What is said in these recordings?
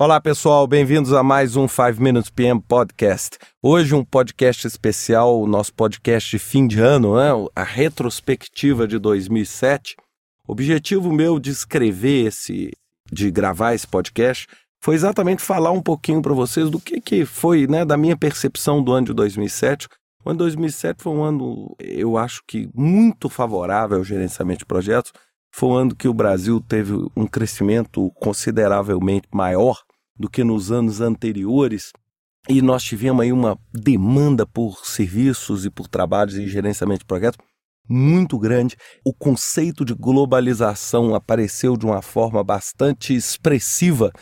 Olá pessoal, bem-vindos a mais um 5 Minutes PM Podcast. Hoje um podcast especial, o nosso podcast de fim de ano, né? a retrospectiva de 2007. O objetivo meu de escrever esse, de gravar esse podcast, foi exatamente falar um pouquinho para vocês do que, que foi, né, da minha percepção do ano de 2007. O ano de 2007 foi um ano, eu acho que muito favorável ao gerenciamento de projetos. Foi um ano que o Brasil teve um crescimento consideravelmente maior do que nos anos anteriores. E nós tivemos aí uma demanda por serviços e por trabalhos em gerenciamento de projetos muito grande. O conceito de globalização apareceu de uma forma bastante expressiva.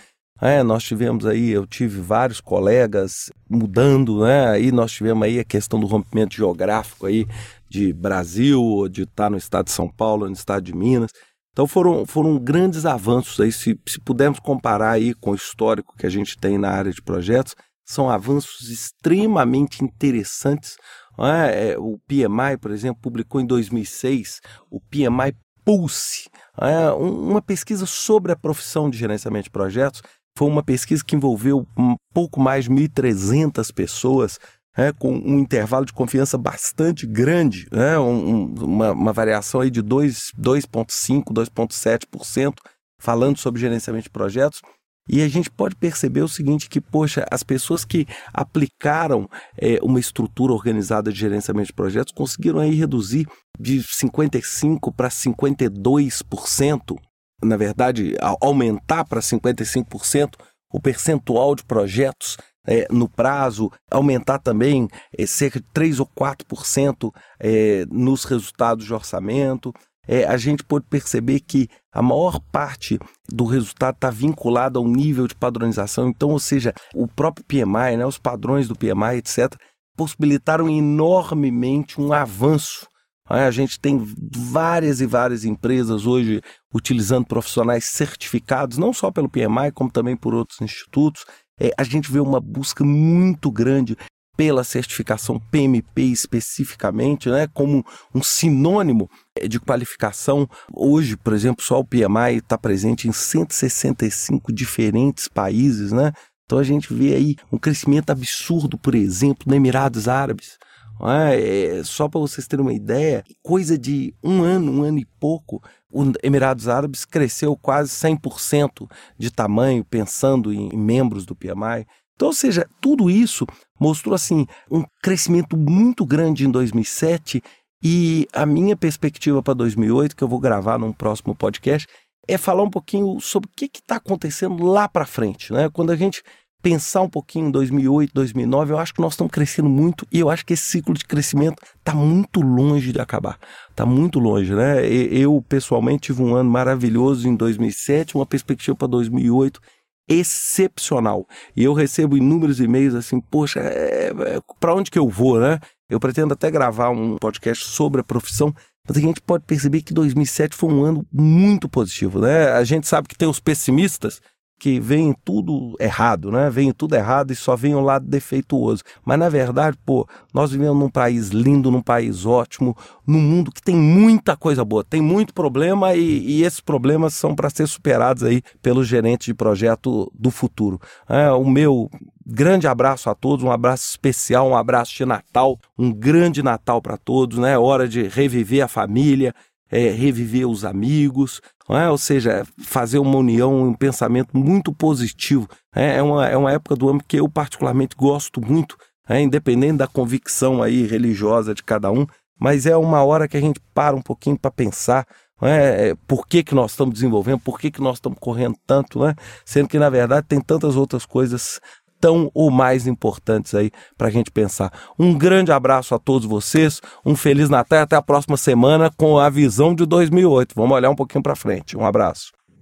É, nós tivemos aí, eu tive vários colegas mudando, né? Aí nós tivemos aí a questão do rompimento geográfico aí de Brasil, de estar no estado de São Paulo, no estado de Minas. Então foram, foram grandes avanços aí, se, se pudermos comparar aí com o histórico que a gente tem na área de projetos, são avanços extremamente interessantes. É? é? O PMI, por exemplo, publicou em 2006 o PMI Pulse, é? uma pesquisa sobre a profissão de gerenciamento de projetos. Foi uma pesquisa que envolveu um pouco mais de 1.300 pessoas é, com um intervalo de confiança bastante grande, né, um, uma, uma, variação aí de 2,5%, 2,7%, falando sobre gerenciamento de projetos. E a gente pode perceber o seguinte, que, poxa, as pessoas que aplicaram é, uma estrutura organizada de gerenciamento de projetos conseguiram aí reduzir de 55% para 52%, na verdade, aumentar para 55% o percentual de projetos é, no prazo, aumentar também é, cerca de 3 ou 4% é, nos resultados de orçamento. É, a gente pode perceber que a maior parte do resultado está vinculado ao nível de padronização. Então, ou seja, o próprio PMI, né, os padrões do PMI, etc., possibilitaram enormemente um avanço. A gente tem várias e várias empresas hoje utilizando profissionais certificados, não só pelo PMI, como também por outros institutos, é, a gente vê uma busca muito grande pela certificação PMP especificamente, né, como um sinônimo é, de qualificação. Hoje, por exemplo, só o PMI está presente em 165 diferentes países, né? Então a gente vê aí um crescimento absurdo, por exemplo, nos Emirados Árabes. É? É, só para vocês terem uma ideia, coisa de um ano, um ano e pouco, os Emirados Árabes cresceu quase 100% de tamanho, pensando em membros do PMI. Então, ou seja, tudo isso mostrou assim um crescimento muito grande em 2007 e a minha perspectiva para 2008, que eu vou gravar num próximo podcast, é falar um pouquinho sobre o que está acontecendo lá para frente, né? Quando a gente pensar um pouquinho em 2008, 2009, eu acho que nós estamos crescendo muito e eu acho que esse ciclo de crescimento está muito longe de acabar. Está muito longe, né? Eu, pessoalmente, tive um ano maravilhoso em 2007, uma perspectiva para 2008 excepcional. E eu recebo inúmeros e-mails assim, poxa, é, é, para onde que eu vou, né? Eu pretendo até gravar um podcast sobre a profissão, mas a gente pode perceber que 2007 foi um ano muito positivo, né? A gente sabe que tem os pessimistas, que vem tudo errado, né? Vem tudo errado e só vem o lado defeituoso. Mas na verdade, pô, nós vivemos num país lindo, num país ótimo, num mundo que tem muita coisa boa, tem muito problema e, e esses problemas são para ser superados aí pelos gerentes de projeto do futuro. É, o meu grande abraço a todos, um abraço especial, um abraço de Natal, um grande Natal para todos, né? Hora de reviver a família, é, reviver os amigos, é? ou seja, fazer uma união, um pensamento muito positivo. É, é, uma, é uma época do ano que eu particularmente gosto muito, é, independente da convicção aí religiosa de cada um, mas é uma hora que a gente para um pouquinho para pensar é, é, por que, que nós estamos desenvolvendo, por que, que nós estamos correndo tanto, né? sendo que na verdade tem tantas outras coisas tão ou mais importantes aí para a gente pensar. Um grande abraço a todos vocês, um Feliz Natal e até a próxima semana com a visão de 2008. Vamos olhar um pouquinho para frente. Um abraço.